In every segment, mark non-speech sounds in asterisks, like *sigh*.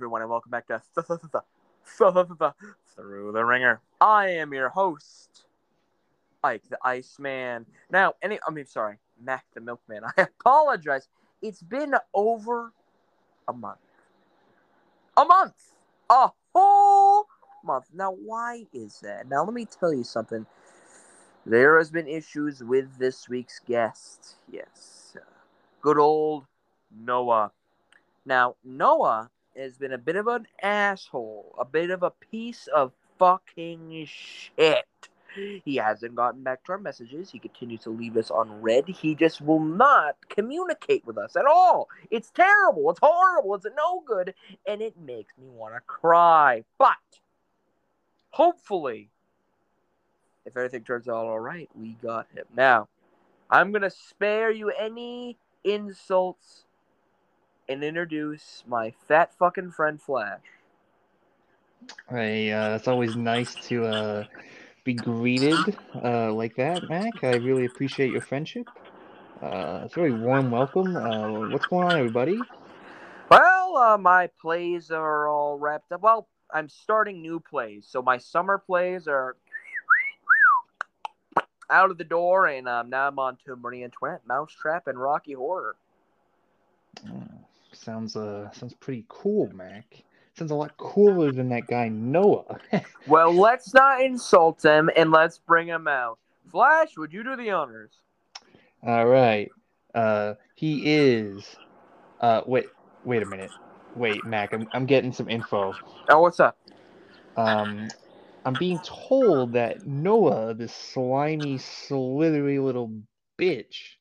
everyone, and welcome back to Through the Ringer. I am your host, Ike the Iceman. Now, any, I mean, sorry, Mac the Milkman. *laughs* I apologize. It's been over a month. A month! A whole month. Now, why is that? Now, let me tell you something. There has been issues with this week's guest. Yes. Good old Noah. Now, Noah has been a bit of an asshole, a bit of a piece of fucking shit. He hasn't gotten back to our messages. He continues to leave us on red. He just will not communicate with us at all. It's terrible. It's horrible. It's no good. And it makes me want to cry. But hopefully, if everything turns out all right, we got him. Now, I'm going to spare you any insults and introduce my fat fucking friend Flash. Hey, uh, it's always nice to uh, be greeted uh, like that, Mac. I really appreciate your friendship. Uh, it's a very warm welcome. Uh, what's going on, everybody? Well, uh, my plays are all wrapped up. Well, I'm starting new plays, so my summer plays are out of the door, and um, now I'm on to Marie Antoinette, Mousetrap, and Rocky Horror. Oh, sounds uh sounds pretty cool, Mac. Sounds a lot cooler than that guy Noah. *laughs* Well, let's not insult him, and let's bring him out. Flash, would you do the honors? All right. Uh, he is. Uh, wait, wait a minute. Wait, Mac. I'm I'm getting some info. Oh, what's up? Um, I'm being told that Noah, this slimy, slithery little bitch,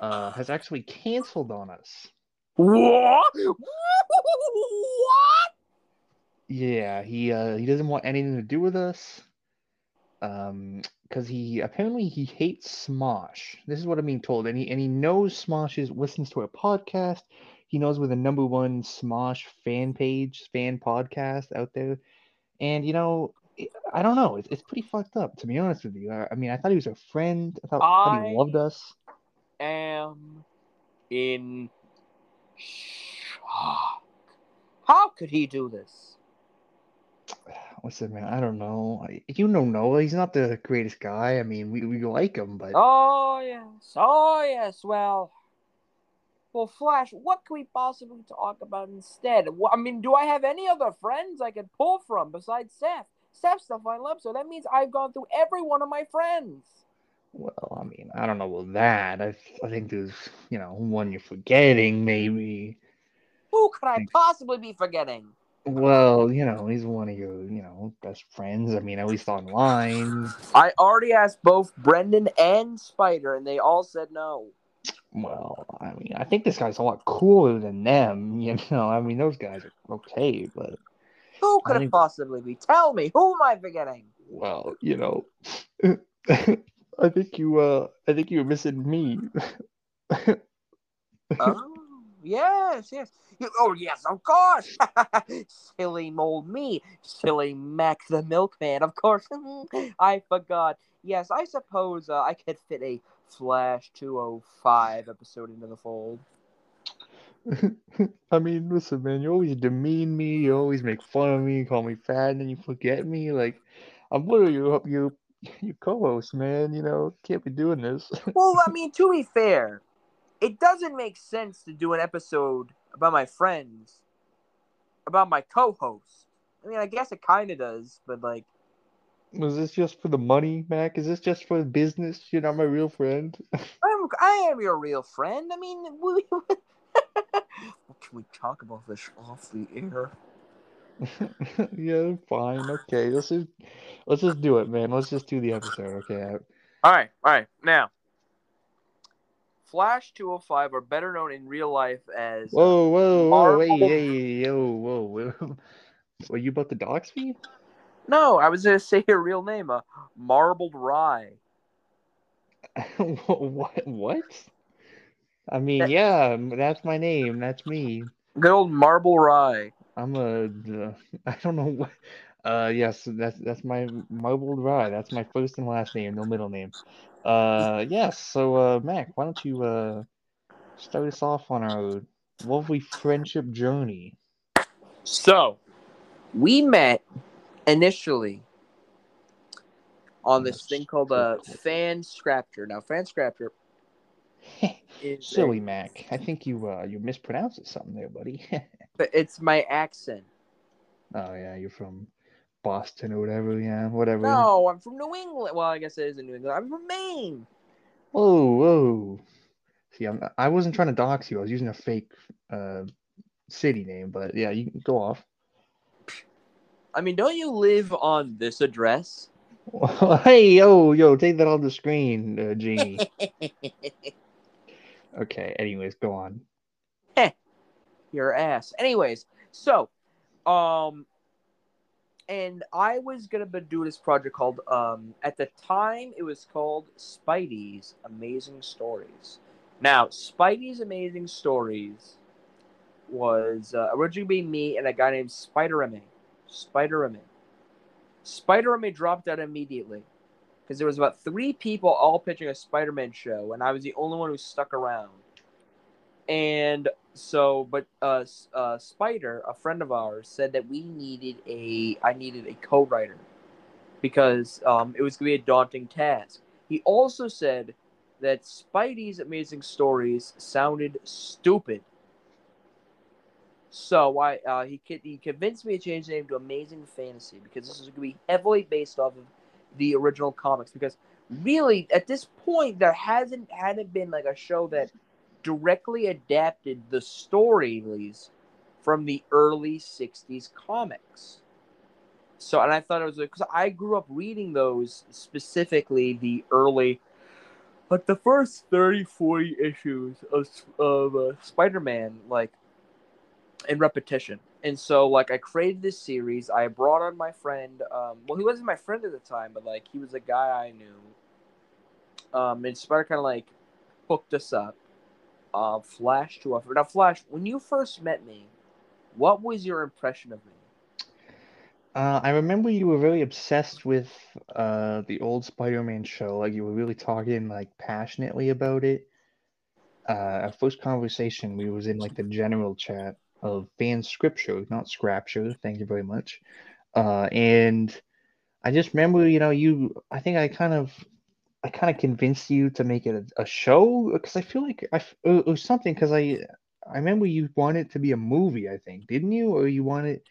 uh, has actually canceled on us. What? What? Yeah, he uh he doesn't want anything to do with us. Um, because he apparently he hates Smosh. This is what I'm being told, and he and he knows Smosh is listens to a podcast. He knows we're the number one Smosh fan page, fan podcast out there. And you know, I don't know. It's, it's pretty fucked up, to be honest with you. I, I mean, I thought he was a friend. I thought, thought he loved us. Am in shock. How could he do this? Listen, man, I don't know. You know Noah. He's not the greatest guy. I mean, we, we like him, but Oh yes, oh yes. Well, well, Flash. What can we possibly talk about instead? I mean, do I have any other friends I could pull from besides Seth? Steph's the final episode. That means I've gone through every one of my friends. Well, I mean, I don't know about that. I I think there's, you know, one you're forgetting, maybe. Who could I possibly be forgetting? Well, you know, he's one of your, you know, best friends. I mean, at least online. I already asked both Brendan and Spider, and they all said no. Well, I mean, I think this guy's a lot cooler than them. *laughs* You know, I mean, those guys are okay, but Who could I it think- possibly be? Tell me, who am I forgetting? well, you know, *laughs* I think you, uh, I think you're missing me. *laughs* oh, yes, yes. You, oh, yes, of course. *laughs* silly mold me. Silly Mac the Milkman. Of course. *laughs* I forgot. Yes, I suppose uh, I could fit a Flash 205 episode into the fold. I mean, listen, man, you always demean me, you always make fun of me, call me fat, and then you forget me. Like, I'm literally your your, *laughs* your co-host, man. You know, can't be doing this. *laughs* Well, I mean, to be fair, it doesn't make sense to do an episode about my friends, about my co-host. I mean, I guess it kind of does, but like, Was this just for the money, Mac? Is this just for business? You're not my real friend. *laughs* I'm, I am your real friend. I mean, we, can we talk about this off the air? *laughs* yeah, fine, okay. Let's just let's just do it, man. Let's just do the episode, okay? All right, all right. Now, Flash 205 are better known in real life as. Whoa, whoa, whoa, hey, hey, yo, whoa, whoa. Were you about to dox me? No, I was to say your real name, uh, Marbled Rye. *laughs* what? What? I mean, yeah, that's my name. That's me. Good old Marble Rye. I'm a. uh, *laughs* I don't know what. Uh, yes, that's that's my marbled rye. That's my first and last name, no middle name. Uh, yes. So, uh, Mac, why don't you uh start us off on our lovely friendship journey? So, we met initially on this thing called a fan scrapture. Now, fan scrapture Silly a- Mac. I think you uh you mispronounced it something there, buddy. *laughs* but it's my accent. oh yeah, you're from Boston or whatever. Yeah, whatever. No, I'm from New England. Well, I guess it is in New England. I'm from Maine. Whoa, whoa. See, I'm, I wasn't trying to dox you. I was using a fake uh city name, but yeah, you can go off. I mean, don't you live on this address? *laughs* hey, yo, yo, take that off the screen, uh, Genie. *laughs* okay. Anyways, go on. Your ass. Anyways, so, um, and I was gonna do this project called, um, at the time it was called Spidey's Amazing Stories. Now, Spidey's Amazing Stories was uh, originally me and a guy named Spider M. Spider M. Spider M dropped out immediately because there was about three people all pitching a Spider-Man show, and I was the only one who stuck around. And so, but uh, uh, Spider, a friend of ours, said that we needed a, I needed a co-writer because um, it was gonna be a daunting task. He also said that Spidey's Amazing Stories sounded stupid. So I, uh, he he convinced me to change the name to Amazing Fantasy because this is going to be heavily based off of the original comics. Because really, at this point, there hasn't hadn't been like a show that directly adapted the stories from the early '60s comics. So, and I thought it was because I grew up reading those specifically the early, like the first 30, 40 issues of of uh, Spider-Man, like in repetition. And so, like, I created this series. I brought on my friend. Um, well, he wasn't my friend at the time, but like, he was a guy I knew. Um, and Spider kind of like hooked us up. Uh, Flash 205. Now, Flash, when you first met me, what was your impression of me? Uh, I remember you were really obsessed with uh the old Spider-Man show. Like you were really talking like passionately about it. Uh, our first conversation, we was in like the general chat of fan script scripture, not scrapture. Thank you very much. Uh, and I just remember, you know, you. I think I kind of, I kind of convinced you to make it a, a show because I feel like I it was something because I, I remember you wanted it to be a movie. I think didn't you, or you wanted,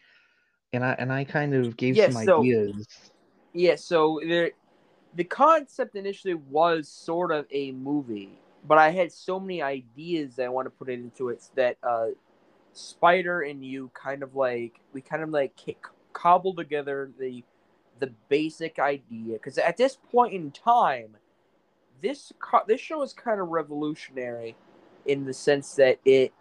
and I and I kind of gave Yeah, some so- ideas. Yeah, so there, the concept initially was sort of a movie, but I had so many ideas that I want to put into it that uh, Spider and you kind of like we kind of like cobbled together the the basic idea because at this point in time, this co- this show is kind of revolutionary in the sense that it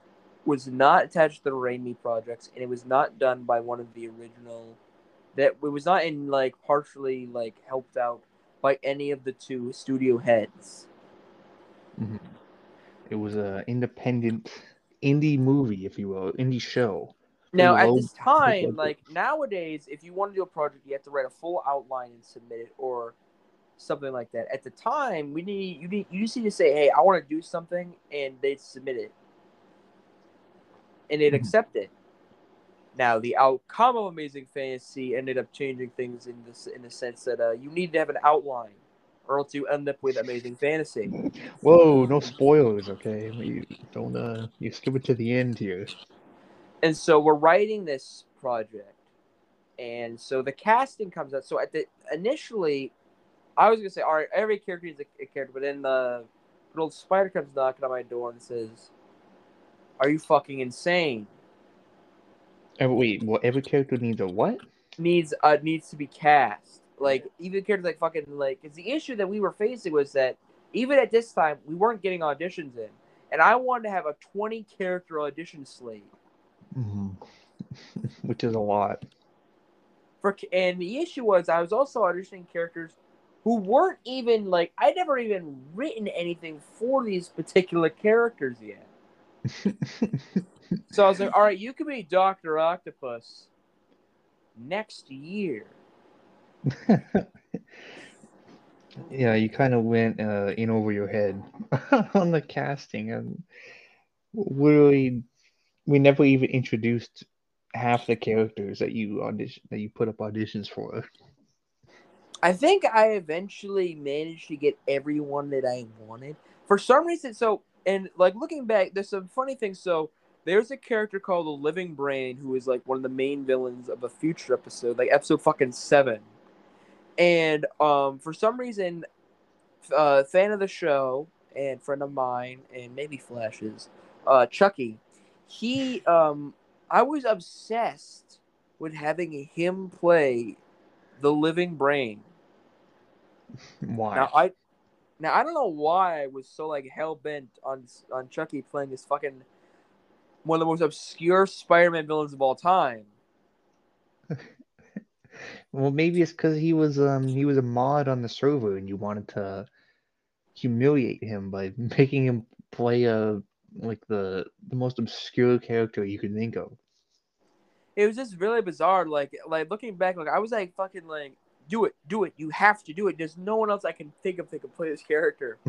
was not attached to the Raimi projects and it was not done by one of the original that it was not in like partially like helped out by any of the two studio heads. Mhm. It was a independent indie movie, if you will, indie show. Now at this time, like nowadays, if you want to do a project, you have to write a full outline and submit it, or something like that. At the time, we need you need you just need to say, "Hey, I want to do something," and they'd submit it, and they'd Mhm. accept it. Now, the outcome of Amazing Fantasy ended up changing things in this in the sense that uh, you need to have an outline, or else you end up with Amazing Fantasy. *laughs* Whoa, no spoilers, okay? You don't uh you skip it to the end here. and so we're writing this project and so the casting comes out so at the initially i was gonna say all right every character is a, a character but then the good old spider comes knocking on my door and says are you fucking insane Uh, wait, what every character needs a what? needs uh needs to be cast like even characters like fucking like because the issue that we were facing was that even at this time we weren't getting auditions in and i wanted to have a 20 character audition slate Mm-hmm. *laughs* Which is a lot. for and the issue was I was also auditioning characters who weren't even like I'd never even written anything for these particular characters yet. *laughs* So I was like, all right, you can be Doctor Octopus next year. *laughs* yeah, you kind of went uh, in over your head *laughs* on the casting, and literally, we never even introduced half the characters that you audition that you put up auditions for. I think I eventually managed to get everyone that I wanted. For some reason, so and like looking back, there's some funny things. So there's a character called the Living Brain who is like one of the main villains of a future episode, like episode fucking seven. And um, for some reason, uh, fan of the show and friend of mine, and maybe Flash's, uh, Chucky, he um, I was obsessed with having him play the Living Brain. Why? Now I, now I don't know why I was so like hell bent on on Chucky playing this fucking one of the most obscure Spider-Man villains of all time. *laughs* well, maybe it's because he was um he was a mod on the server, and you wanted to humiliate him by *laughs* making him play a like the the most obscure character you could think of. It was just really bizarre. Like like looking back, like I was like fucking like do it, do it. You have to do it. There's no one else I can think of that can play this character. *laughs*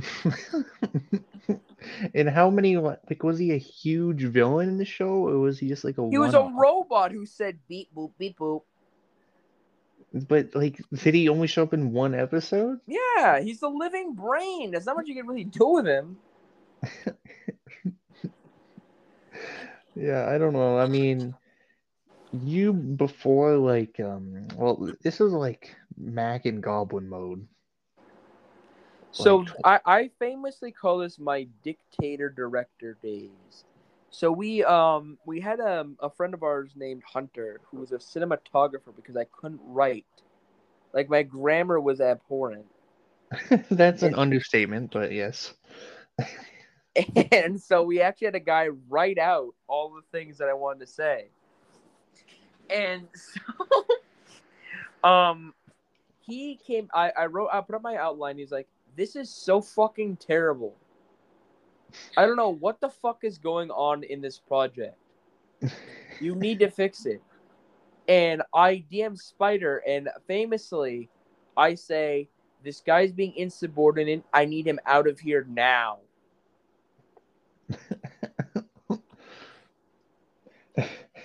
*laughs* and how many like was he a huge villain in the show, or was he just like a? He was a robot who said beep boop beep boop. But like, did he only show up in one episode? Yeah, he's the living brain. There's not much you can really do with him. *laughs* yeah, I don't know. I mean, you before like um well this is like Mac and Goblin mode. So like, I, I famously call this my dictator director days. So we um we had a, um, a friend of ours named Hunter who was a cinematographer because I couldn't write. Like my grammar was abhorrent. *laughs* That's an understatement, but yes. *laughs* and so we actually had a guy write out all the things that I wanted to say. And *laughs* so um he came I, I wrote I put up my outline, he's like, This is so fucking terrible. I don't know what the fuck is going on in this project. You need to fix it. And I DM Spider and famously I say, This guy's being insubordinate. I need him out of here now.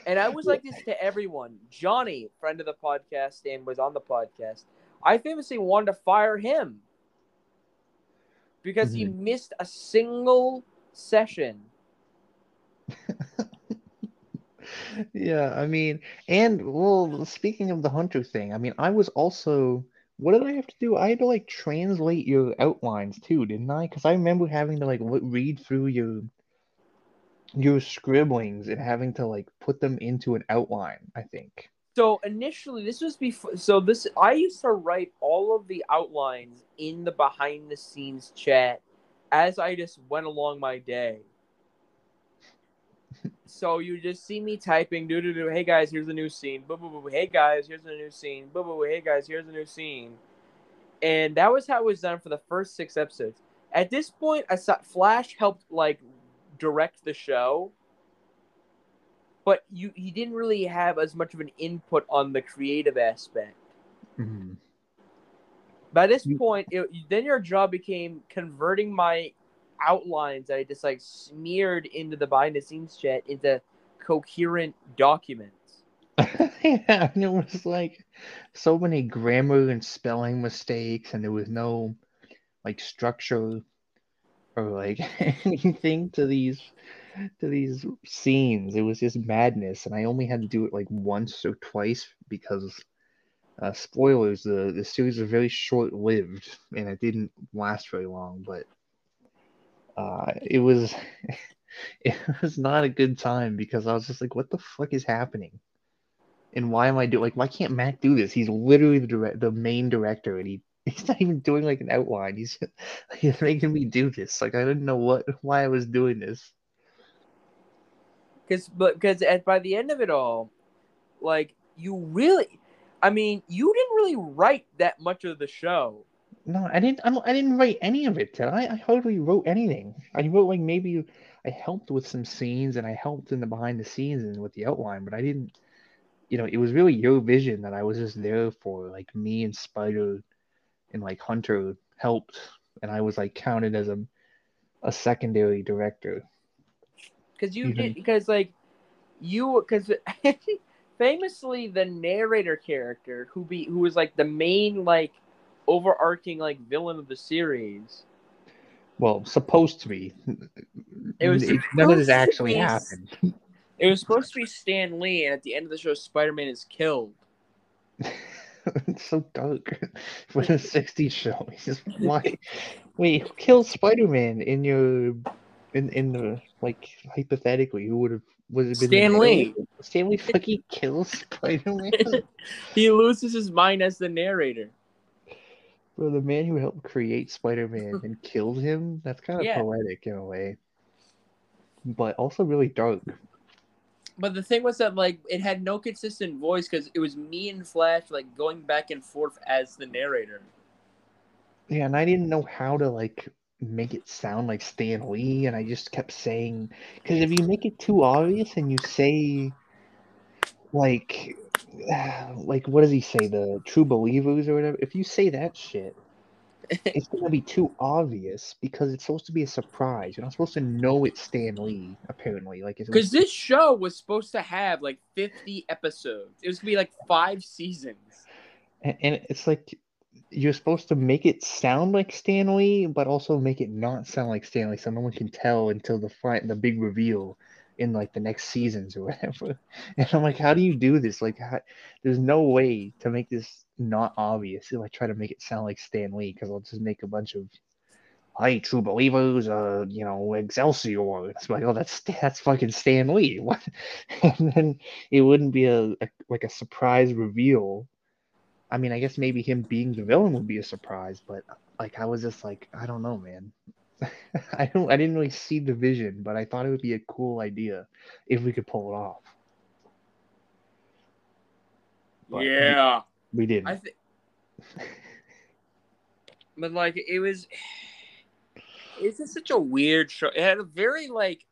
and I was like this to everyone. Johnny, friend of the podcast, and was on the podcast. I famously wanted to fire him because mm-hmm. he missed a single session. *laughs* yeah, I mean, and well, speaking of the hunter thing, I mean, I was also. What did I have to do? I had to like translate your outlines too, didn't I? Because I remember having to like read through your your scribblings and having to like put them into an outline i think so initially this was before so this i used to write all of the outlines in the behind the scenes chat as i just went along my day. So you just see me typing do do do hey guys here's a new scene. Boo boo boo hey guys here's a new scene. Boo boo hey guys here's a new scene. And that was how it was done for the first six episodes. At this point i saw flash helped like direct the show, but you he didn't really have as much of an input on the creative aspect. Mm-hmm. By this point, it, then your job became converting my outlines that I just like smeared into the behind the scenes chat into coherent documents. *laughs* yeah, and it was like so many grammar and spelling mistakes, and there was no like structure or like *laughs* anything to these to these scenes. It was just madness, and I only had to do it like once or twice because uh, spoilers. The the series was very short lived, and it didn't last very long. But uh, it was *laughs* it was not a good time because I was just like, what the fuck is happening? And why am I doing like why can't Mac do this? He's literally the direct, the main director, and he *laughs* he's not even doing like an outline. He's he's *laughs* making me do this. Like I didn't know what why I was doing this. Because because at by the end of it all, like you really, I mean, you didn't really write that much of the show. No, I didn't. I, I didn't write any of it. Did I? I hardly wrote anything. I wrote like maybe I helped with some scenes and I helped in the behind the scenes and with the outline, but I didn't. You know, it was really your vision that I was just there for, like me and Spider and like Hunter helped, and I was like counted as a a secondary director. Because you Even... did because like you because *laughs* famously the narrator character who be who was like the main like overarching like villain of the series. Well, supposed to be. It was none of this actually be- happened. It was supposed to be Stan Lee, and at the end of the show, Spider Man is killed. it's *laughs* so dark for the '60s show. Just *laughs* why? Wait, who killed Spider-Man in your in in the like hypothetically? Who would have was it been Stan Lee. Stan Lee fucking kills Spider-Man. *laughs* he loses his mind as the narrator. Bro, the man who helped create Spider-Man and *laughs* killed him. That's kind of Yeah. poetic in a way, but also really dark. But the thing was that like it had no consistent voice because it was me and Flash like going back and forth as the narrator. Yeah, and I didn't know how to like make it sound like Stan Lee, and I just kept saying because if you make it too obvious and you say like *sighs* like what does he say? The true believers or whatever? If you say that shit *laughs* it's gonna be too obvious because it's supposed to be a surprise. You're not supposed to know it's Stan Lee apparently. Like Because this show was supposed to have like 50 episodes. It was gonna be like five seasons. and, and it's like you're supposed to make it sound like Stan Lee, but also make it not sound like Stan Lee, so no one can tell until the fight, the big reveal in like the next seasons or whatever. *laughs* And I'm like, how do you do this? Like, how, there's no way to make this not obvious. If I try to make it sound like Stan Lee, because I'll just make a bunch of, "Hi, true believers," uh, you know, Excelsior. It's like, oh, that's that's fucking Stan Lee. What? *laughs* And then it wouldn't be a, a like a surprise reveal. I mean, I guess maybe him being the villain would be a surprise, but like I was just like, I don't know, man. *laughs* I don't I didn't really see the vision, but I thought it would be a cool idea if we could pull it off. But yeah. We didn't. I think But like it was *sighs* it's just such a weird show. It had a very like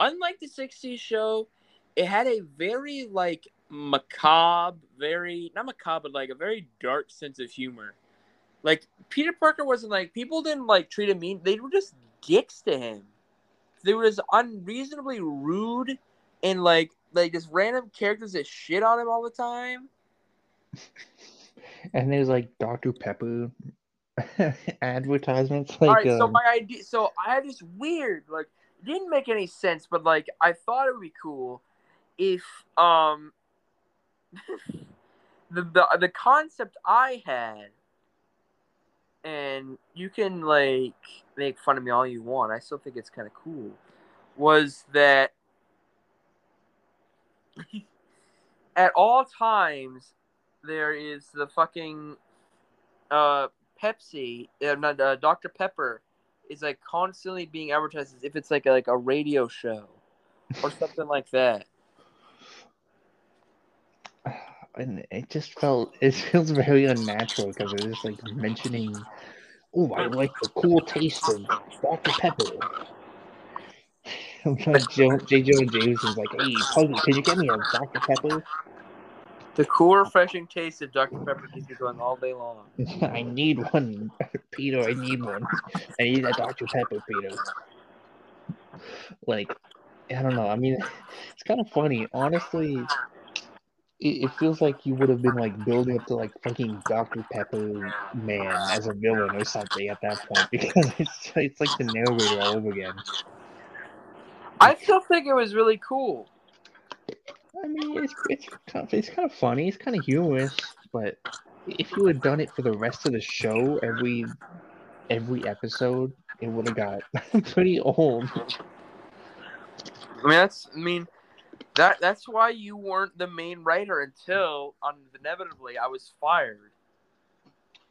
unlike the 60s show, it had a very like macabre, very not macabre, but like a very dark sense of humor. Like Peter Parker wasn't like people didn't like treat him mean. They were just dicks to him. They were just unreasonably rude and like like just random characters that shit on him all the time. *laughs* and there's like Dr. Pepper *laughs* advertisements like all right, so um, my idea, so I had this weird, like, didn't make any sense, but like, I thought it would be cool if, um, *laughs* the the the concept I had, and you can like make fun of me all you want. I still think it's kind of cool. Was that *laughs* at all times there is the fucking uh Pepsi, uh, not uh, Dr Pepper, is like constantly being advertised as if it's like a, like a radio show or something like that. And it just felt *laughs* it feels very unnatural because they're just like mentioning oh I like the cool taste of Dr. Pepper. I'm *laughs* like Joe, J. Jonah Jameson's like, hey, Puggy, can you get me a Dr. Pepper? The cool, refreshing taste of Dr Pepper keeps you going all day long. *laughs* I need one, Peter. I need one. I need a Dr. Pepper, Peter. Like, I don't know. I mean, it's kind of funny. Honestly, it, it feels like you would have been like building up to like fucking Dr. Pepper man as a villain or something at that point *laughs* because it's it's like the narrator all over again. I still think it was really cool. I mean, it's it's kind of, it's kind of funny. It's kind of humorous, but if you had done it for the rest of the show, every every episode, it would have got *laughs* pretty old. I mean, that's I mean, that that's why you weren't the main writer until inevitably I was fired.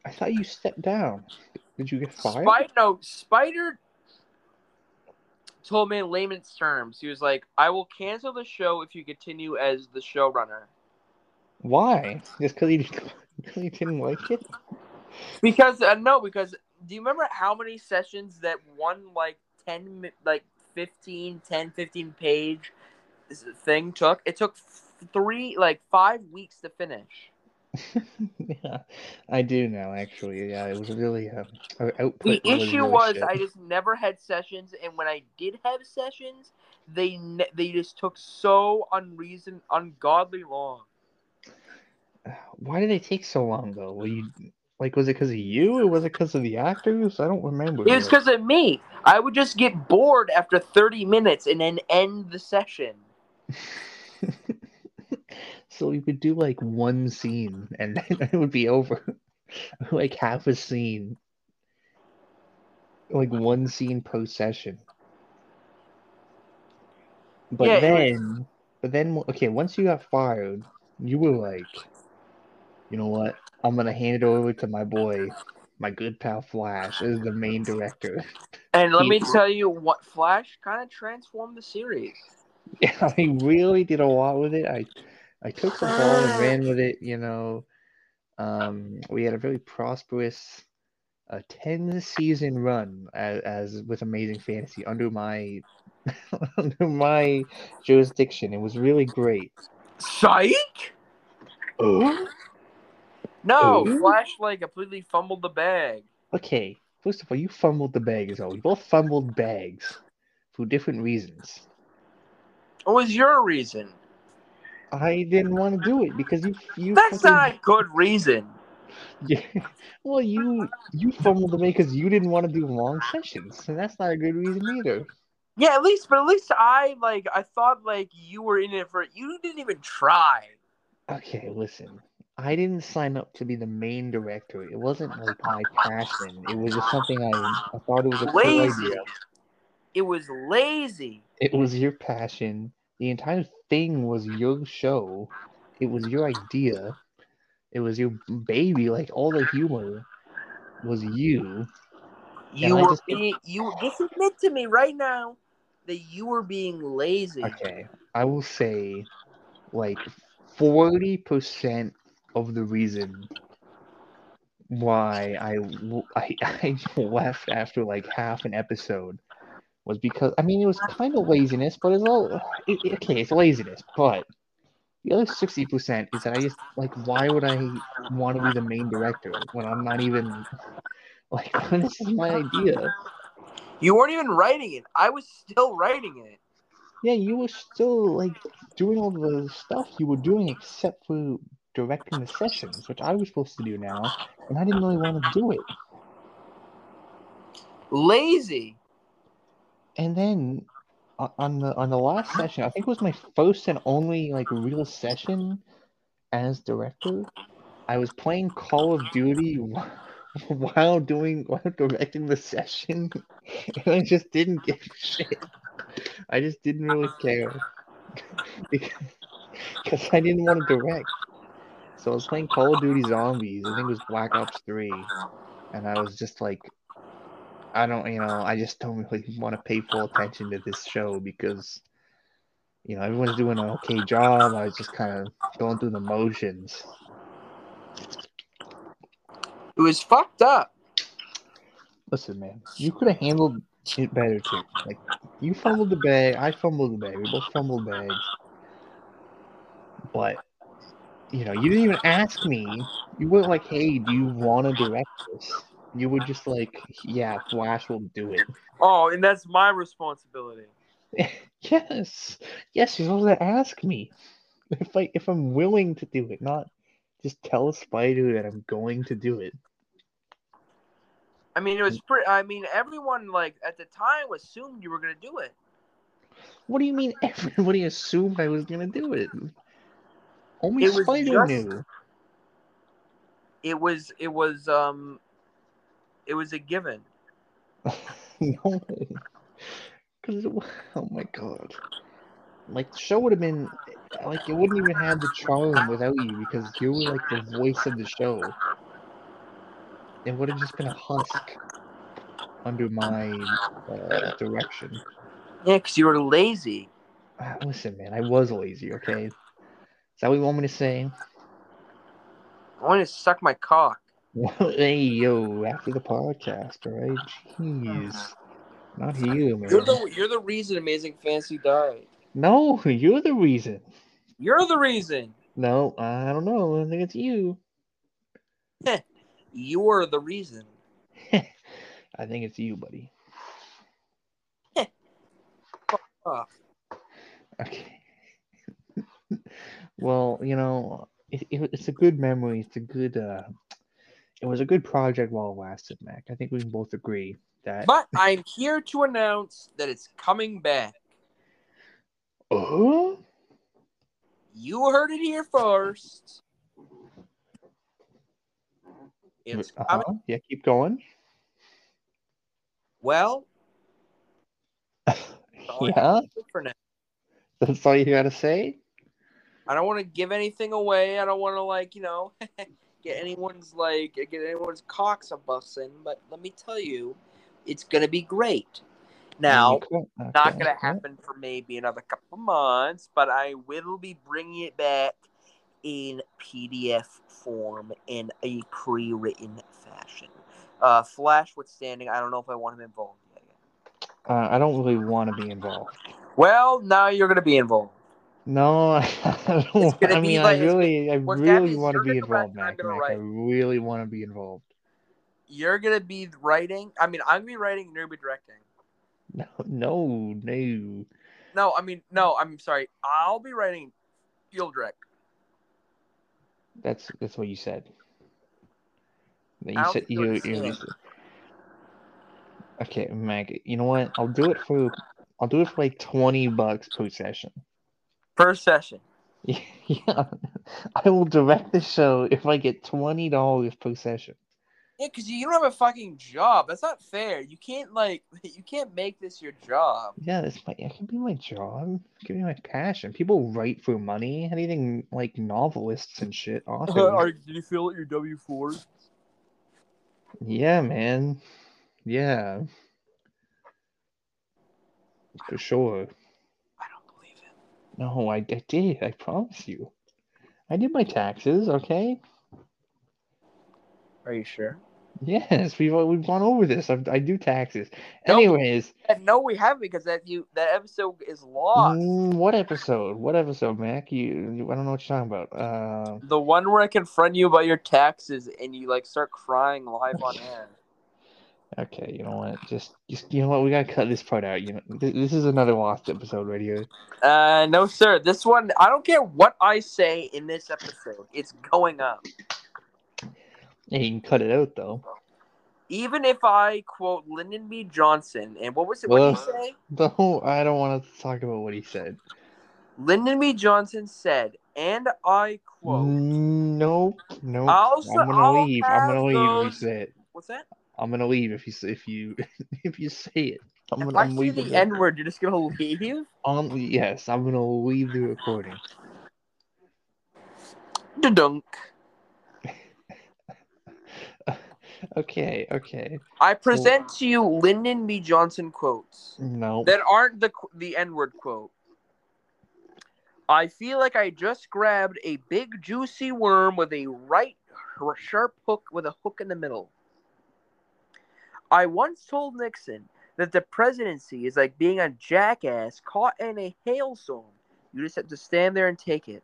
I thought you stepped down. Did you get fired? Spider, no, Spider told me in layman's terms, he was like, "I will cancel the show if you continue as the showrunner." Why? Just because he, *laughs* he didn't like it? Because uh, no, because do you remember how many sessions that one like 10 like 15 10 15 page thing took? It took 3 like 5 weeks to finish. *laughs* yeah, I do now. Actually, yeah, it was really um, output. The was issue really was shit. I just never had sessions and when I did have sessions, they ne- they just took so unreason ungodly long. Why did they take so long though? Were you like was it because of you or was it because of the actors? I don't remember. It was because of me. I would just get bored after 30 minutes and then end the session. *laughs* so we would do like one scene and *laughs* then it would be over. *laughs* like half a scene. Like one scene per session. But Yeah, then but then okay, once you got fired, you were like, you know what? I'm gonna hand it over to my boy, my good pal Flash, as the main director. And let me tell you what Flash kind of transformed the series. *laughs* Yeah, I really did a lot with it. I I took the ball and *sighs* ran with it. You know, um, we had a very prosperous, uh, ten season run as, as with Amazing Fantasy under my *laughs* under my jurisdiction. It was really great. Psych? Oh, No, Ooh. Flash like completely fumbled the bag. okay. First of all, you fumbled the bag as well. We both fumbled bags for different reasons. What was your reason? I didn't want to do it because you you. That's fucking- not a good reason. *laughs* Yeah. Well, you you fumbled the because you didn't want to do long sessions, and that's not a good reason either. Yeah, at least, but at least I like. I thought like you were in it for. You didn't even try. Okay, listen. I didn't sign up to be the main director. It wasn't like my passion. It was just something I, I thought it was a cool idea. It was lazy. It was your passion. The entire thing was your show. It was your idea. It was your baby. Like all the humor was you. You I were just- being. You just admit to me right now that you were being lazy. Okay, I will say like 40% of the reason why I *laughs* I left after like half an episode was because I mean it was kind of laziness, but it's all it, it- okay. It's laziness, but the other sixty percent is that I just like why would I want to be the main director when I'm not even like *laughs* this is my idea. You weren't even writing it. I was still writing it. Yeah, you were still like doing all the stuff you were doing except for directing the sessions, which I was supposed to do now, and I didn't really want to do it. Lazy. And then on the on the last session, I think it was my first and only like real session as director. I was playing Call of Duty *laughs* while doing while directing the session, *laughs* and I just didn't give a shit. I just didn't really care because *laughs* because I didn't want to direct. So I was playing Call of Duty Zombies. I think it was Black Ops Three, and I was just like, I don't, you know, I just don't really want to pay full attention to this show because, you know, everyone's doing an okay job. I was just kind of going through the motions. It was fucked up. Listen, man, you could have handled it better too. Like, you fumbled the bag, I fumbled the bag, we both fumbled bags. But, you know, you didn't even ask me. You weren't like, hey, do you want to direct this? You were just like, yeah, Flash will do it. Oh, and that's my responsibility. *laughs* Yes, yes, you're supposed to ask me if I if I'm willing to do it, not just tell Spider that I'm going to do it. I mean, it was pretty. I mean, everyone like at the time assumed you were gonna do it. What do you mean everybody assumed I was gonna do it? Only It Spider just- knew. It was. It was. Um. It was a given. *laughs* no, because oh my god, like the show would have been like it wouldn't even have the charm without you because you were like the voice of the show. It would have just been a husk under my uh, direction. Yeah, because you were lazy. Ah, Listen, man, I was lazy. Okay, is that what you want me to say? I want to suck my cock. *laughs* hey, yo, after the podcast, all right? Jeez, not here, man. You're the. You're the reason Amazing Fantasy died. No, you're the reason. You're the reason. No, I don't know. I think it's you. *laughs* You're the reason. *laughs* I think it's you, buddy. Oh, Okay. well, you know, it, it, it's a good memory. It's a good. uh It was a good project while it lasted, Mac. I think we can both agree that. But I'm here to announce that it's coming back. Oh. You heard it here first. It's Uh-huh. coming. Yeah, keep going. Well, yeah, have to say for now. that's all you gotta say. I don't want to give anything away. I don't want to like you know *laughs* get anyone's like get anyone's cocks a bussin. But let me tell you, it's gonna be great. Now, Okay, not gonna happen for maybe another couple months, but I will be bringing it back in PDF form in a pre-written fashion. Uh, Flash withstanding, I don't know if I want him involved yet. Uh, I don't really want to be involved. Well, now you're gonna be involved. No, *laughs* I don't. I mean, like- I really, I really want to be involved, Mac. Mac. I really want to be involved. You're gonna be writing. I mean, I'm gonna be writing. You're gonna be directing. *laughs* No, no, no. No, I mean, no. I'm sorry. I'll be writing. You'll direct. That's that's what you said. You said think you you, you. Okay, Mac. You know what? I'll do it for. I'll do it for like twenty bucks per session. First session. *laughs* Yeah, I will direct the show if I get twenty dollars per session. Yeah, because you don't have a fucking job. That's not fair. You can't like *laughs* you can't make this your job. Yeah, this my. It can be my job. It can be my passion. People write for money. Anything like novelists and shit. Authors. did you feel at your W four? Yeah, man. Yeah. For sure. I don't believe it. No, I, I did. I promise you. I did my taxes, okay? Are you sure? Yes, we've we've gone over this. I, I do taxes. No. Anyways, Uh, No, we haven't because that you that episode is lost. mm, what episode? What episode, Mac? You, you I don't know what you're talking about. Uh, The one where I confront you about your taxes and you like start crying live on air. Okay, you know what? Just just you know what? We gotta cut this part out. You know, this, this is another lost episode right here. Uh, no, sir. This one, I don't care what I say in this episode. It's going up. Yeah, you can cut it out though. Even if I quote Lyndon B. Johnson, and what was it? What did he say? No, I don't want to talk about what he said. Lyndon B. Johnson said, and I quote, Nope, nope. I'll I'm gonna I'll leave. I'm gonna leave those-. What's that? I'm gonna leave if you s- if you *laughs* if you say it. I'm If gonna I I'm say leaving. the N word, you're just gonna leave? Um, yes, I'm gonna leave the recording. The Dunk. *laughs* Okay, okay. I present to you Lyndon B. Johnson quotes No. that aren't the qu- the N word quote. I feel like I just grabbed a big juicy worm with a right sharp hook with a hook in the middle. I once told Nixon that the presidency is like being a jackass caught in a hailstorm. You just have to stand there and take it.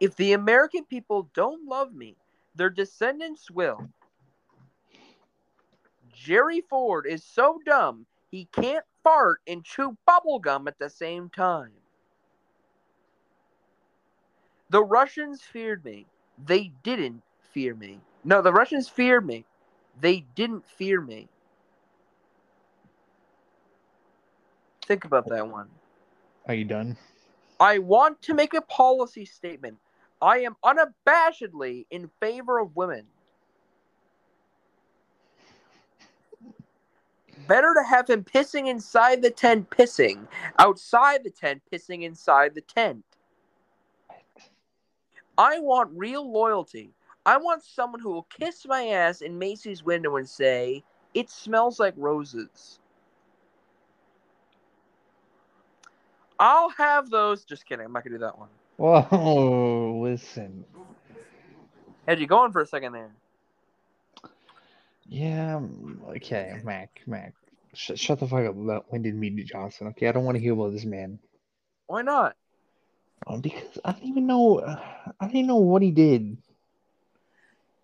If the American people don't love me, their descendants will. Jerry Ford is so dumb he can't fart and chew bubblegum at the same time. The Russians feared me. They didn't fear me. No, the Russians feared me. They didn't fear me. Think about that one. Are you done? I want to make a policy statement. I am unabashedly in favor of women. Better to have him pissing inside the tent, pissing outside the tent, pissing inside the tent. I want real loyalty. I want someone who will kiss my ass in Macy's window and say, It smells like roses. I'll have those. Just kidding. I'm not going to do that one. Whoa, listen. Had you going for a second there? Yeah, um, okay, Mac, Mac. Sh- shut the fuck up about Lyndon B. Johnson, okay? I don't want to hear about this man. Why not? Um, because I don't even know. I don't even know what he did.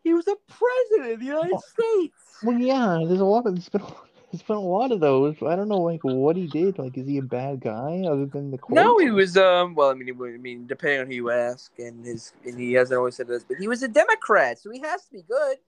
He was a president of the United Oh. States. Well, yeah, there's a lot of there's been *laughs* There's been a lot of those. I don't know, like what he did. Like, is he a bad guy other than the quote? No, he was. Um. Well, I mean, he, I mean, depending on who you ask, and his, and he hasn't always said this, but he was a Democrat, so he has to be good.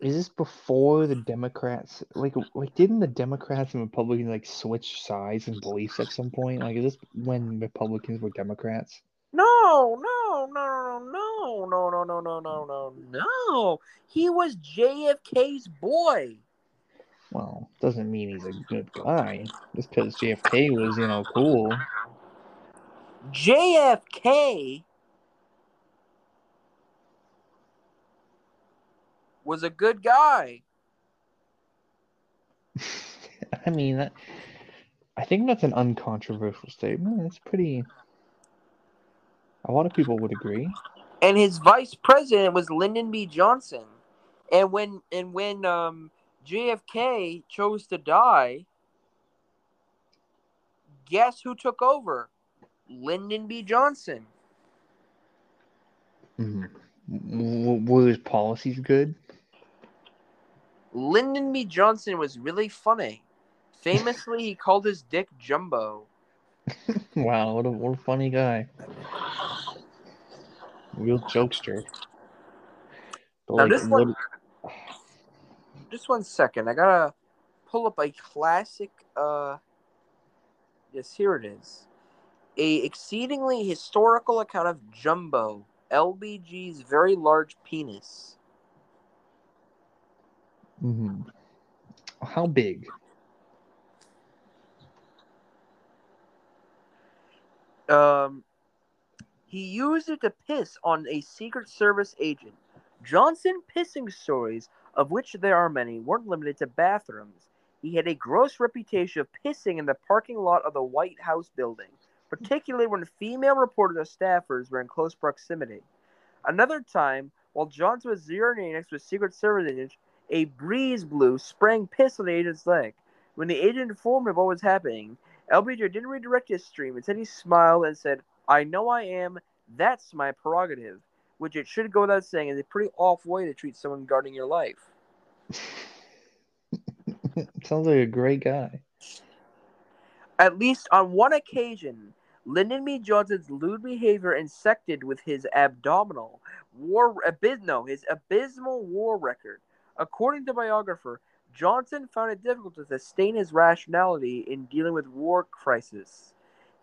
Is this before the Democrats? Like, like didn't the Democrats and Republicans like switch sides and beliefs at some point? Like, is this when Republicans were Democrats? No, no, no, no, no, no, no, no, no, no, no. He was JFK's boy. Well, doesn't mean he's a good guy. Just because JFK was, you know, cool. JFK was a good guy. I mean, that, I think that's an uncontroversial statement. It's pretty. A lot of people would agree. And his vice president was Lyndon B. Johnson. And when and when um, JFK chose to die, guess who took over? Lyndon B. Johnson. Mm-hmm. Were his policies good? Lyndon B. Johnson was really funny. Famously, he called his dick Jumbo. *laughs* wow, what a, what a funny guy. Real jokester. But now, like, this one, what... just one second. I gotta pull up a classic. Uh, yes, here it is. A exceedingly historical account of Jumbo, LBJ's very large penis. Mm-hmm. How big? Um, he used it to piss on a Secret Service agent. Johnson pissing stories, of which there are many, weren't limited to bathrooms. He had a gross reputation of pissing in the parking lot of the White House building, particularly when female reporters or staffers were in close proximity. Another time, while Johnson was urinating next to a Secret Service agent, a breeze blew, spraying piss on the agent's leg. When the agent informed him of what was happening, LBJ didn't redirect his stream. Instead, he smiled and said, I know I am. That's my prerogative. Which it should go without saying is a pretty off way to treat someone guarding your life. *laughs* Sounds like a great guy. At least on one occasion, Lyndon B. Johnson's lewd behavior intersected with his abdominal war abys- no, his abysmal war record. According to biographer, Johnson found it difficult to sustain his rationality in dealing with war crisis.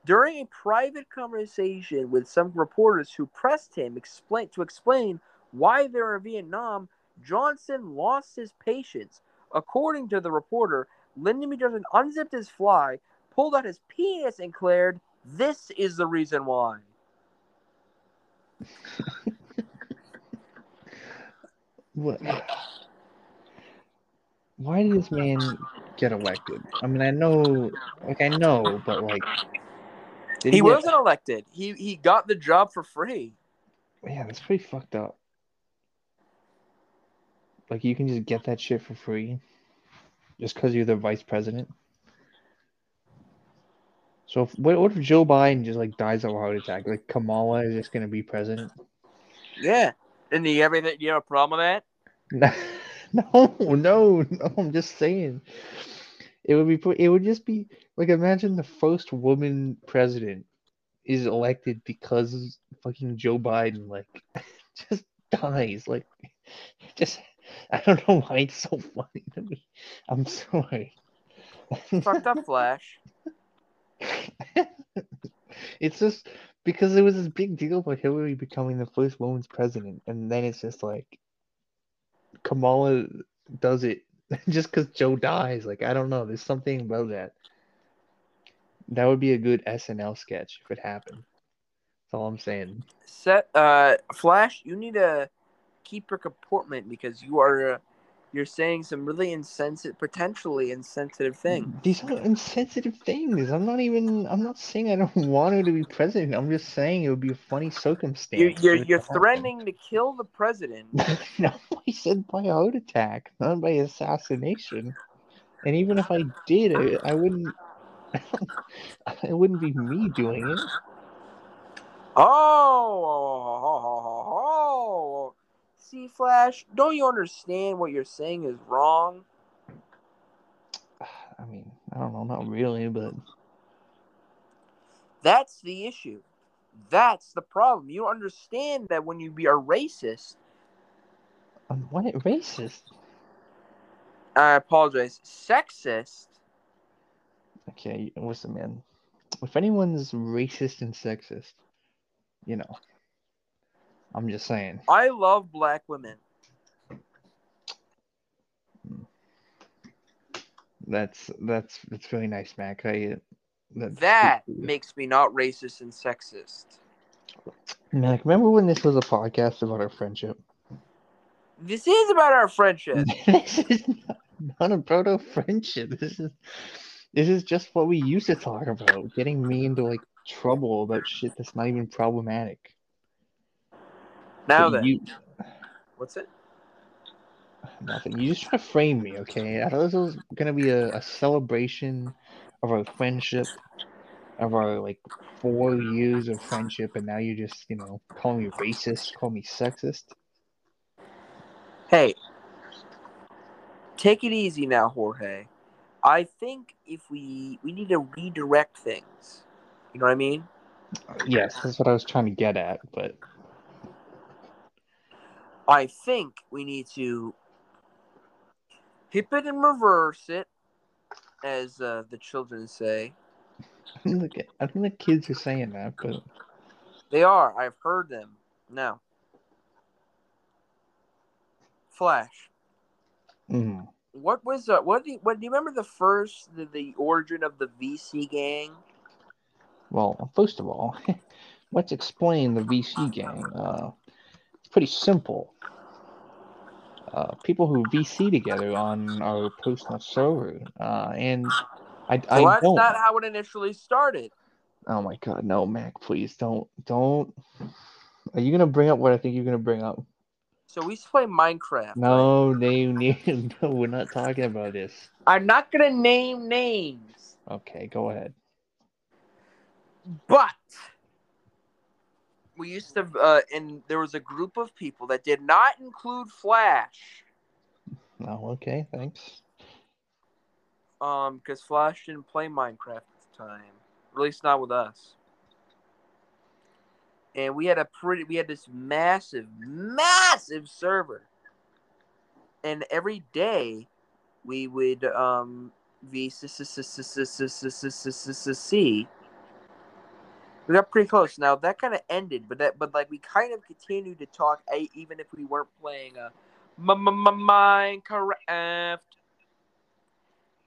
During a private conversation with some reporters who pressed him explain, to explain why they were in Vietnam, Johnson lost his patience. According to the reporter, Lyndon B. Johnson unzipped his fly, pulled out his penis, and declared, This is the reason why. what? Why did this man get elected? I mean, I know, like, I know, but like, he, he wasn't get... elected. He he got the job for free. Yeah, that's pretty fucked up. Like, you can just get that shit for free, just because you're the vice president. So, if, what, what if Joe Biden just like dies of a heart attack? Like Kamala is just gonna be president? Yeah, and do you you have a problem with that? *laughs* *laughs* No, no, no. I'm just saying. It would be. It would just be like imagine the first woman president is elected because fucking Joe Biden like *laughs* just dies. Like, *laughs* just I don't know why it's so funny to me. I'm sorry. Fucked up, Flash. it's just because it was this big deal for Hillary becoming the first woman's president, and then it's just like Kamala does it *laughs* just because Joe dies. Like I don't know. There's something about that. That would be a good SNL sketch if it happened. That's all I'm saying. Set uh Flash, you need to keep your comportment because you are uh, you're saying some really insensitive, potentially insensitive things. Mm, these are insensitive things. I'm not even. I'm not saying I don't *laughs* want her to be president. I'm just saying it would be a funny circumstance. You're you're, you're threatening to kill the president. *laughs* no, I said by a heart attack, not by assassination. And even if I did it, I wouldn't. *laughs* it wouldn't be me doing it. Oh, oh, oh, oh, oh see, Flash, don't you understand what you're saying is wrong? I mean, I don't know, not really, but That's the issue. That's the problem. You understand that when you be a racist, um, what racist? I apologize, sexist. Okay, listen, man. If anyone's racist and sexist, you know, I'm just saying. I love black women. That's that's that's really nice, Mac. I that's That makes me not racist and sexist. Mac, remember when this was a podcast about our friendship? This is about our friendship. *laughs* this is not, not about our friendship. This is this is just what we used to talk about. Getting me into like trouble about shit that's not even problematic. Now But then, you what's it? nothing. You just try to frame me, okay? I thought this was gonna be a, a celebration of our friendship, of our like four years of friendship, and now you just, you know, call me racist, call me sexist. Hey, take it easy now, Jorge. I think if we we need to redirect things. You know what I mean? Yes, that's what I was trying to get at, but I think we need to hip it and reverse it, as uh, the children say. I think the, I think the kids are saying that, but They are. I've heard them. Now, Flash. mm, What was uh, what do you, what do you remember the first the, the origin of the VC gang? well, first of all, *laughs* let's explain the VC gang. Uh, pretty simple. Uh, people who VC together on our personal server, uh, and I, I Well, that's don't. not how it initially started. Oh my god, no, Mac, please don't, don't. Are you gonna bring up what I think you're gonna bring up? So we used to play Minecraft. right? No, name. no, *laughs* no, we're not talking about this. I'm not gonna name names, Okay, go ahead. but we used to, uh, and there was a group of people that did not include Flash, Oh, okay, thanks. um, because Flash didn't play Minecraft at the time, at least not with us. And we had a pretty, we had this massive, massive server, and every day we would um VC. We got pretty close. Now that kind of ended, but that but like we kind of continued to talk eh, even if we weren't playing uh, a Minecraft.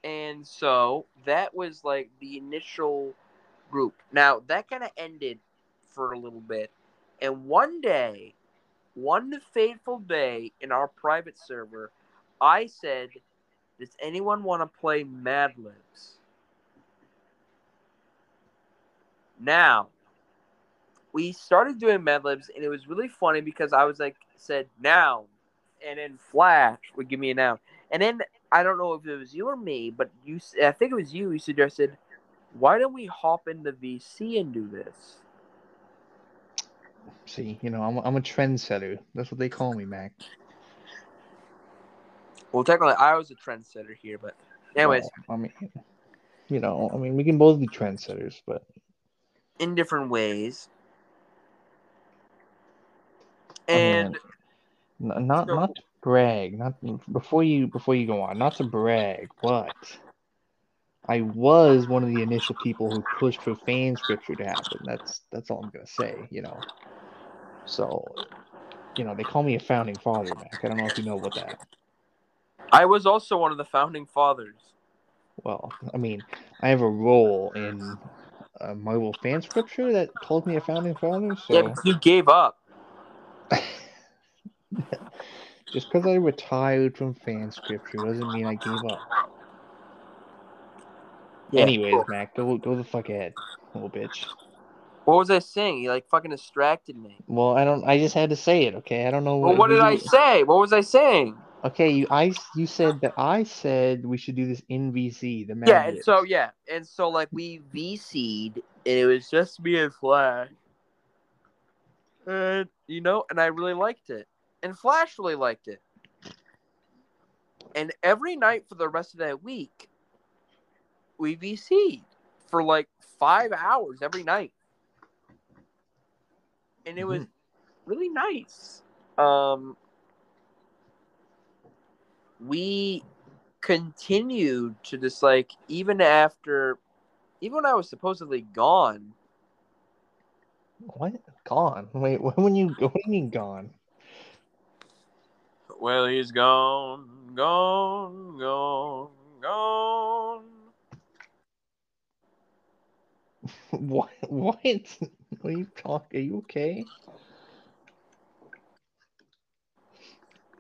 And so that was like the initial group. Now that kind of ended for a little bit, and one day, one fateful day in our private server, I said, "Does anyone want to play Mad Libs?" Now, we started doing Mad Libs, and it was really funny because I was like, said noun, and then Flash would give me a noun, and then I don't know if it was you or me, but you, I think it was you. You suggested, why don't we hop in the VC and do this? See, you know, I'm, I'm a trendsetter. That's what they call me, Mac. Well, technically, I was a trendsetter here, but anyways, Well, I mean, you know, I mean, we can both be trendsetters, but in different ways. And not So- not to brag, not before you before you go on, not to brag, but I was one of the initial people who pushed for fan scripture to happen. That's that's all I'm gonna say, you know. So, you know, they call me a founding father, Mac. I don't know if you know what that. I was also one of the founding fathers. Well, I mean, I have a role in uh, Marvel fan scripture that told me a founding father. So Yeah, you gave up. *laughs* just because I retired from fan scripture doesn't mean I gave up. Yeah. Anyways, Mac, go go the fuck ahead, little bitch. What was I saying? You like fucking distracted me. Well, I don't. I just had to say it. Okay, I don't know. Well, what did I say? What was I saying? Okay, you I you said that I said we should do this in VC. The Yeah, and so yeah, and so like we VC'd, and it was just me and Flash, and you know, and I really liked it, and Flash really liked it, and every night for the rest of that week, we VC'd for like five hours every night, and it was really nice. Um, we continued to just like even after, even when I was supposedly gone. What? Gone? Wait, *laughs* when you what do you mean gone? Well, he's gone, gone, gone, gone. *laughs* What? What? Are you talking? Are you okay?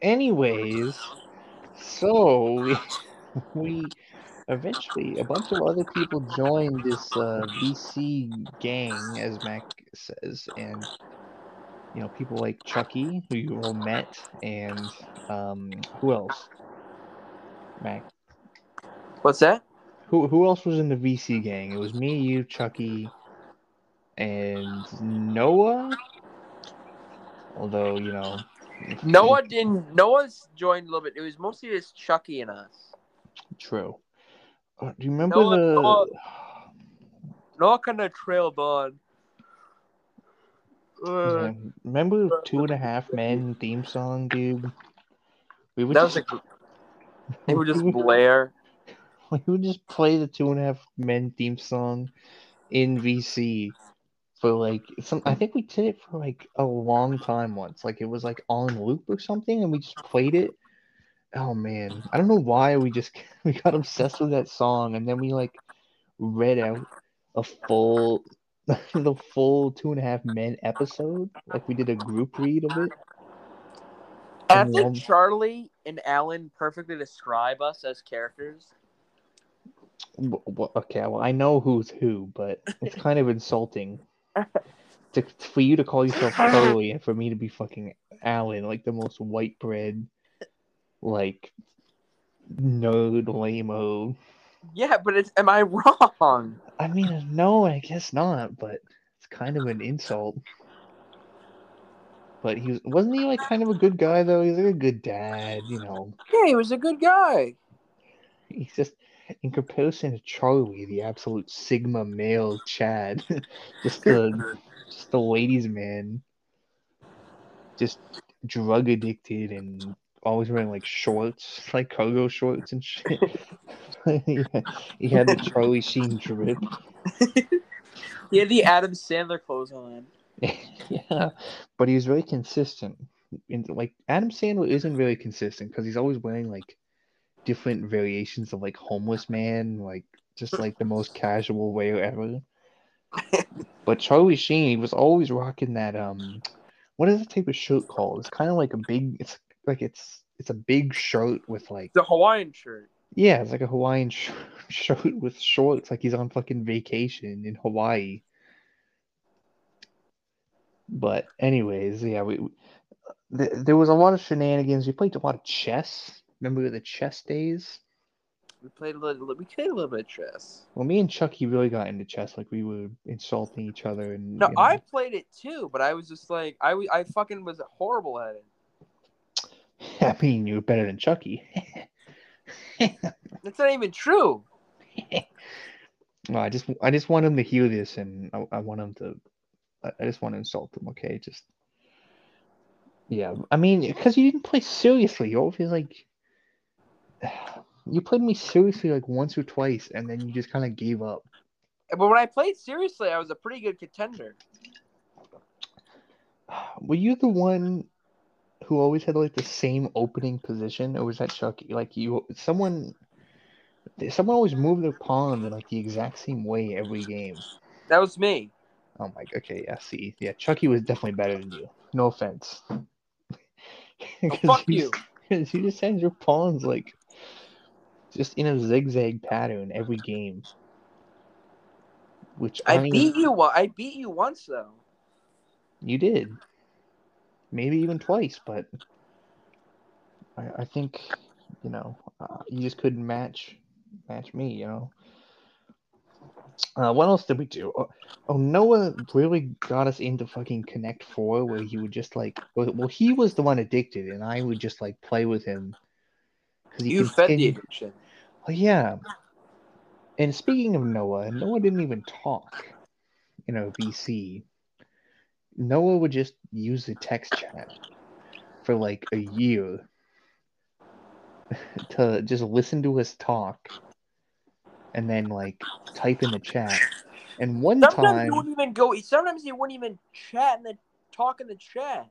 Anyways, so we, *laughs* we eventually a bunch of other people joined this uh, VC gang, as Mac says, and you know people like Chucky, who you all met, and um, who else? Mac. What's that? Who who else was in the VC gang? It was me, you, Chucky, and Noah. Although you know, Noah didn't. Noah's joined a little bit. It was mostly just Chucky and us. True. Uh, do you remember Noah- the? Noah- Noah kind of trailed on. Uh, remember the Two and a Half Men theme song, dude? We would that was just a. It would just blare. *laughs* we would just play the Two and a Half Men theme song in VC for like some. I think we did it for like a long time once. Like it was like on loop or something, and we just played it. Oh man, I don't know why we just *laughs* we got obsessed with that song, and then we like read out a full *laughs* the full Two and a Half Men episode. Like we did a group read of it. I think Charlie and Alan perfectly describe us as characters. Okay, well, I know who's who, but it's *laughs* kind of insulting to, for you to call yourself *laughs* Charlie and for me to be fucking Alan, like the most white bread, like nerd lameo. Yeah, but it's am I wrong? I mean, no, I guess not, but it's kind of an insult. But he was, wasn't he like kind of a good guy though? He's like a good dad, you know. Yeah, he was a good guy. He's just in comparison to Charlie, the absolute sigma male Chad, *laughs* just the just the ladies' man, just drug addicted and always wearing like shorts, *laughs* like cargo shorts and shit. *laughs* he, had, he had the Charlie Sheen drip. He had the Adam Sandler clothes on. yeah, but he was really consistent. And like Adam Sandler isn't really consistent because he's always wearing like different variations of like homeless man, like just like the most *laughs* casual way ever. but Charlie Sheen, he was always rocking that um, what is the type of shirt called? It's kind of like a big. It's like it's it's a big shirt with like The Hawaiian shirt. yeah, it's like a Hawaiian sh- *laughs* shirt with shorts, like he's on fucking vacation in Hawaii. But anyways, yeah, we, we th- there was a lot of shenanigans. We played a lot of chess. Remember the chess days? We played a little. We played a little bit of chess. Well, me and Chucky really got into chess. Like we were insulting each other and. No, you know. I played it too, but I was just like, I, I fucking was horrible at it. *laughs* I mean, you were better than Chucky. *laughs* That's not even true. No, I just I just want him to hear this, and I, I want him to. I, I just want to insult him. Okay, just. Yeah, I mean, because you didn't play seriously. You're always like. You played me seriously like once or twice, and then you just kind of gave up. But when I played seriously, I was a pretty good contender. Were you the one who always had like the same opening position, or was that Chucky? Like you, someone, someone always moved their pawn in like the exact same way every game. That was me. Oh my. God, okay, yeah. See, yeah, Chucky was definitely better than you. No offense. *laughs* Oh, fuck you. *laughs* Because you just had your pawns like just in a zigzag pattern every game. Which I, I beat you. I beat you once though. You did. Maybe even twice, but I, I think you know uh, you just couldn't match match me. You know. Uh, what else did we do? Oh, oh, Noah really got us into fucking Connect Four, where he would just like, well, well, he was the one addicted, and I would just like play with him. 'cause he You fed the addiction. Well, yeah. And speaking of Noah, Noah didn't even talk in a VC. Noah would just use the text chat for like a year *laughs* to just listen to us talk and then like type in the chat. And one Sometimes time, he wouldn't even go. Sometimes he wouldn't even chat and talk in the chat.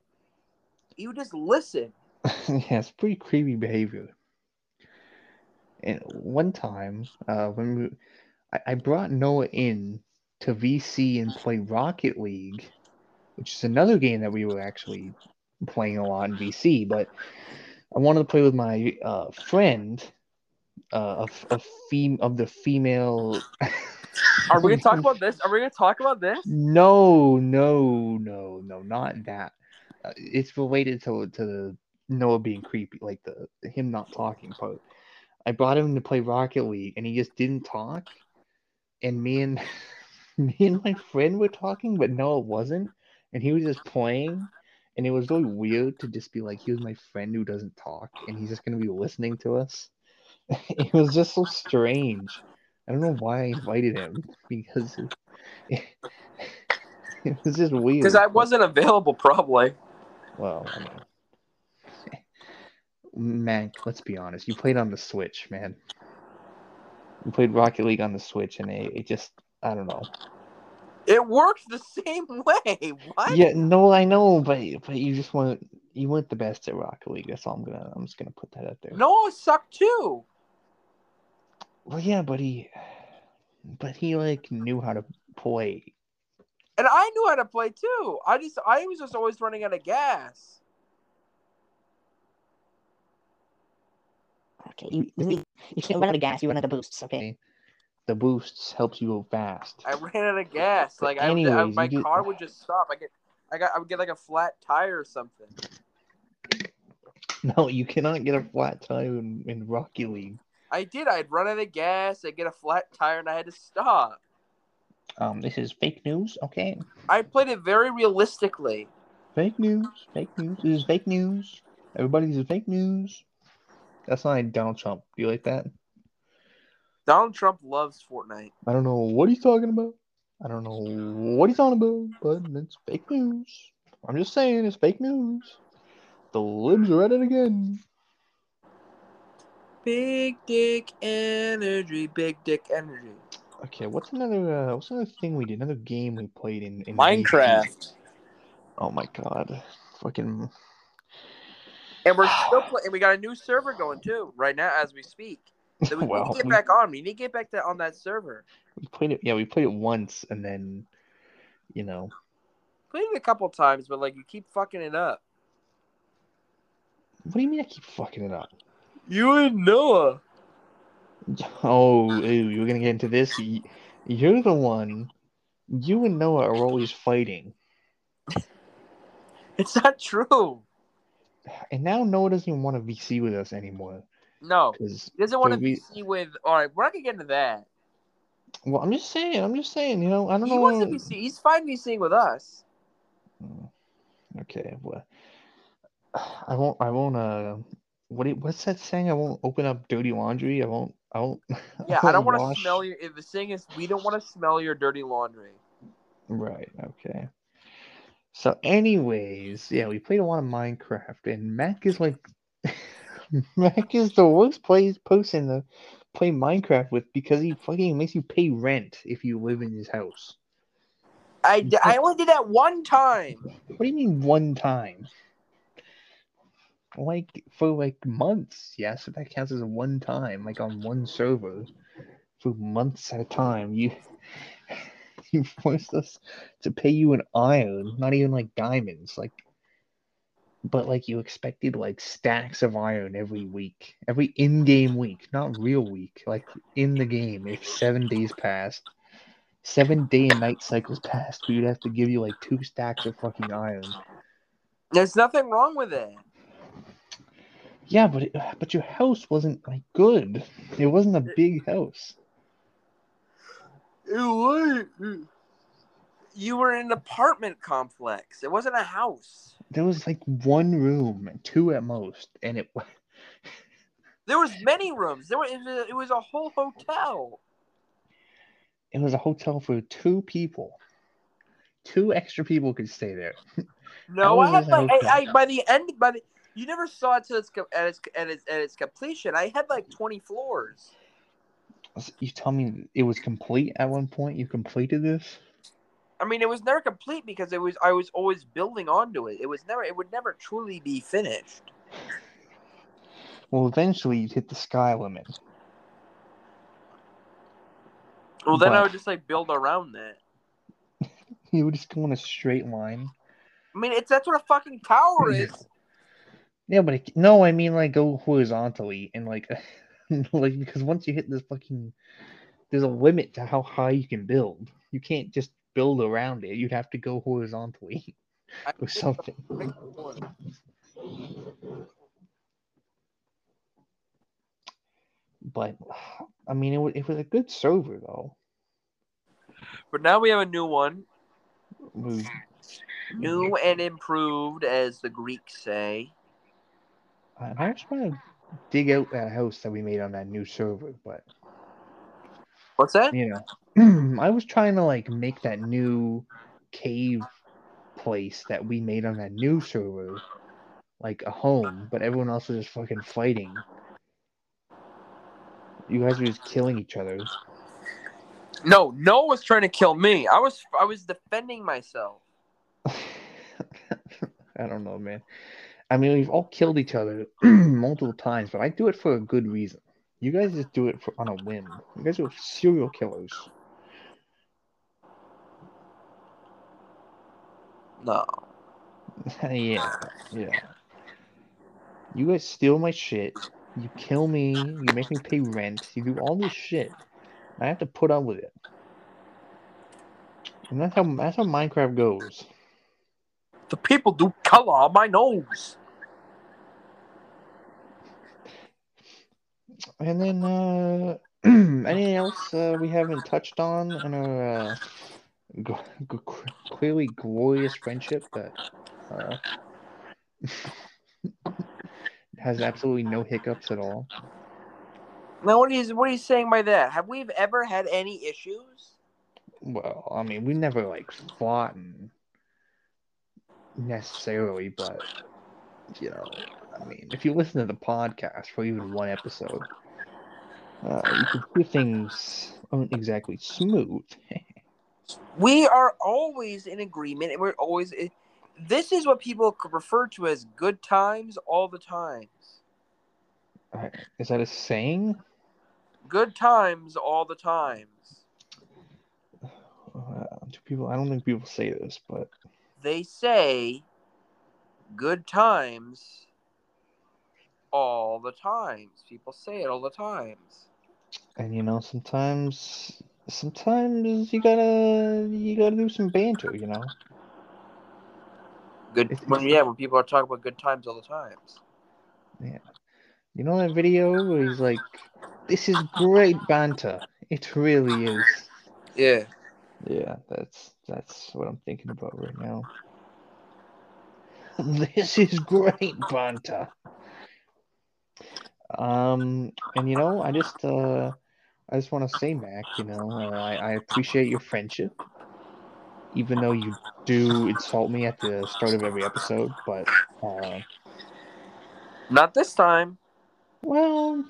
He would just listen. *laughs* yeah, it's pretty creepy behavior. And one time, uh, when we, I, I brought Noah in to VC and play Rocket League, which is another game that we were actually playing a lot in VC, but I wanted to play with my uh, friend, uh, of of fem- of the female. *laughs* Are we gonna talk about this? Are we gonna talk about this? No, no, no, no, not that. Uh, it's related to to the Noah being creepy, like the him not talking part. I brought him to play Rocket League, and he just didn't talk. And me and *laughs* me and my friend were talking, but Noah wasn't, and he was just playing. And it was really weird to just be like, here's my friend who doesn't talk, and he's just gonna be listening to us. *laughs* it was just so strange. I don't know why I invited him because it, *laughs* it was just weird. Because I wasn't available, probably. Well, I mean, man, let's be honest. You played on the Switch, man. You played Rocket League on the Switch, and it, it just, I don't know. It works the *laughs* same way. What? Yeah, no, I know, but but you just weren't you weren't the best at Rocket League. That's all I'm gonna I'm just gonna put that out there. Noah sucked too. Well, yeah, but he, but he like knew how to play. And I knew how to play too. I just I was just always running out of gas. Okay, you, you, you can't run out of gas. You run out of boosts. Okay. The boosts helps you go fast. I ran out of gas. But Like I, I my do- car would just stop. I get I got I would get like a flat tire or something. No, you cannot get a flat tire in, in Rocket League. I did. I'd run out of gas. I'd get a flat tire, and I had to stop. Um, this is fake news. Okay, I played it very realistically. fake news. Fake news. This is fake news. Everybody's a fake news. That's not like Donald Trump. Do you like that? Donald Trump loves Fortnite. I don't know what he's talking about. I don't know what he's on about, but it's fake news. I'm just saying it's fake news. The libs are at it again. Big dick energy. Big dick energy. Okay, what's another uh, what's another thing we did? Another game we played in, in Minecraft. VC? Oh my god. Fucking And we're *sighs* still playing. And we got a new server going too right now as we speak. *laughs* So we Well, need to get back on. We need to get back to, on that server. we played it yeah, we played it once and then you know Played it a couple times, but like you keep fucking it up. what do you mean I keep fucking it up? You and Noah. *laughs* Oh, you're gonna get into this. You're the one. You and Noah are always fighting, *laughs* It's not true. And now Noah doesn't even want to VC with us anymore. No, he doesn't want to we- VC with. All right, we're not gonna get into that. well, I'm just saying. I'm just saying. You know, I don't He know. wants to VC. He's fine VCing with us. Mm, Okay, well, I won't. I won't. Uh, what? you- What's that saying? I won't open up dirty laundry. I won't. I won't. *laughs* Yeah, I don't want to smell your. If the thing is, we don't want to smell your dirty laundry. Right. Okay. So, anyways, yeah, we played a lot of Minecraft, and Mac is like, *laughs* Mac is the worst place person to play Minecraft with because he fucking makes you pay rent if you live in his house. I, d- I only did that one time. What do you mean one time? Like for like months, yes, So that counts as one time, like on one server, for months at a time. You you *laughs* forced us to pay you an iron, not even like diamonds, like but like you expected like stacks of iron every week, every in-game week, not real week, like in the game. If seven days passed, seven day and night cycles passed, we'd have to give you like two stacks of fucking iron. There's nothing wrong with it. Yeah, but it, but your house wasn't like good. It wasn't a big house. It was. You were in an apartment complex. It wasn't a house. There was like one room, two at most, and it There was many rooms. There were. It was a, it was a whole hotel. It was a hotel for two people. Two extra people could stay there. *laughs* No, I had like? I, I, by the end by the you never saw it to its co- at its at its at its completion. I had like twenty floors. You tell me it was complete at one point. You completed this. I mean, it was never complete because it was I was always building onto it. It was never it would never truly be finished. Well, eventually you'd hit the sky limit. Well, then I would just like build around that. *laughs* You would just go in a straight line. I mean, it's that's what a fucking tower is. Yeah, but it, no, I mean like go horizontally and like, *laughs* *laughs* like because once you hit this fucking, there's a limit to how high you can build. You can't just build around it. You'd have to go horizontally *laughs* or something. the big one. But I mean, it was it was a good server though. But now we have a new one, It new and improved, as the Greeks say. and I was trying to dig out that house that we made on that new server, but What's that? you know, *clears throat* I was trying to like make that new cave place that we made on that new server like a home, but everyone else was just fucking fighting. You guys were just killing each other. No, Noah was trying to kill me. I was I was defending myself. *laughs* I don't know, man. I mean, we've all killed each other *clears throat* multiple times, but I do it for a good reason. You guys just do it for on a whim. You guys are serial killers. No. *laughs* yeah, yeah. You guys steal my shit. You kill me. You make me pay rent. You do all this shit. I have to put up with it. And that's how that's how Minecraft goes. The people do color on my nose. And then uh *clears throat* anything else uh, we haven't touched on in our uh, g- g- clearly glorious friendship that uh, *laughs* has absolutely no hiccups at all. Now, what is what are you saying by that? Have we ever had any issues? Well, I mean, we never like fought and necessarily, but you know, I mean, if you listen to the podcast for even one episode, uh, you can hear things aren't exactly smooth. *laughs* We are always in agreement, and we're always. This is what people could refer to as good times all the times. Uh, Is that a saying? Good times all the times. Uh, do people? I don't think people say this, but They say good times all the times. People say it all the times. and you know, sometimes, sometimes you gotta you gotta do some banter, you know. Good It's- when yeah, when people are talking about good times all the times. Yeah. You know that video where he's like, "This is great banter. It really is." Yeah. Yeah, that's that's what I'm thinking about right now. *laughs* This is great banter. Um, and you know, I just uh, I just want to say, Mac, you know, uh, I I appreciate your friendship, even though you do insult me at the start of every episode. But uh, Not this time. well,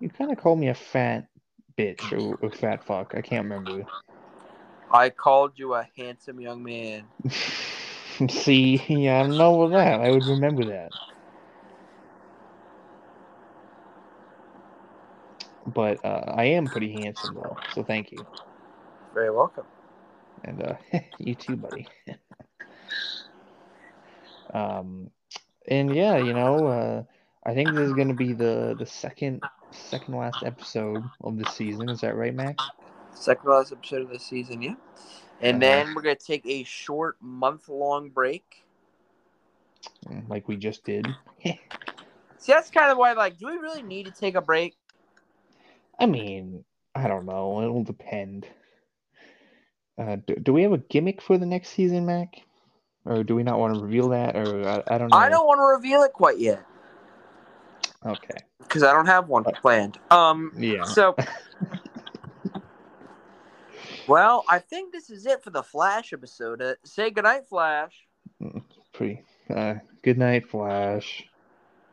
you kind of called me a fat bitch or a fat fuck. I can't remember. I called you a handsome young man. *laughs* See, yeah, I don't know about that. I would remember that. But uh, I am pretty handsome, though, so thank you. Very welcome. And uh, *laughs* you too, buddy. *laughs* um, and yeah, you know, uh, I think this is going to be the the second second last episode of the season. Is that right, Max? Second last episode of the season, yeah. And Uh-huh. then we're gonna take a short month long break. Mm, Like we just did. *laughs* See, that's kind of why, like, do we really need to take a break? I mean, I don't know. It'll depend. Uh, do, do we have a gimmick for the next season, Mac? Or do we not want to reveal that? Or I, I don't know. I don't want to reveal it quite yet Okay. because I don't have one planned. Um, Yeah. so *laughs* Well, I think this is it for the Flash episode. Uh, say goodnight, Flash. Pretty. Uh, good night, Flash.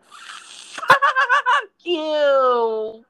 *laughs* Fuck you.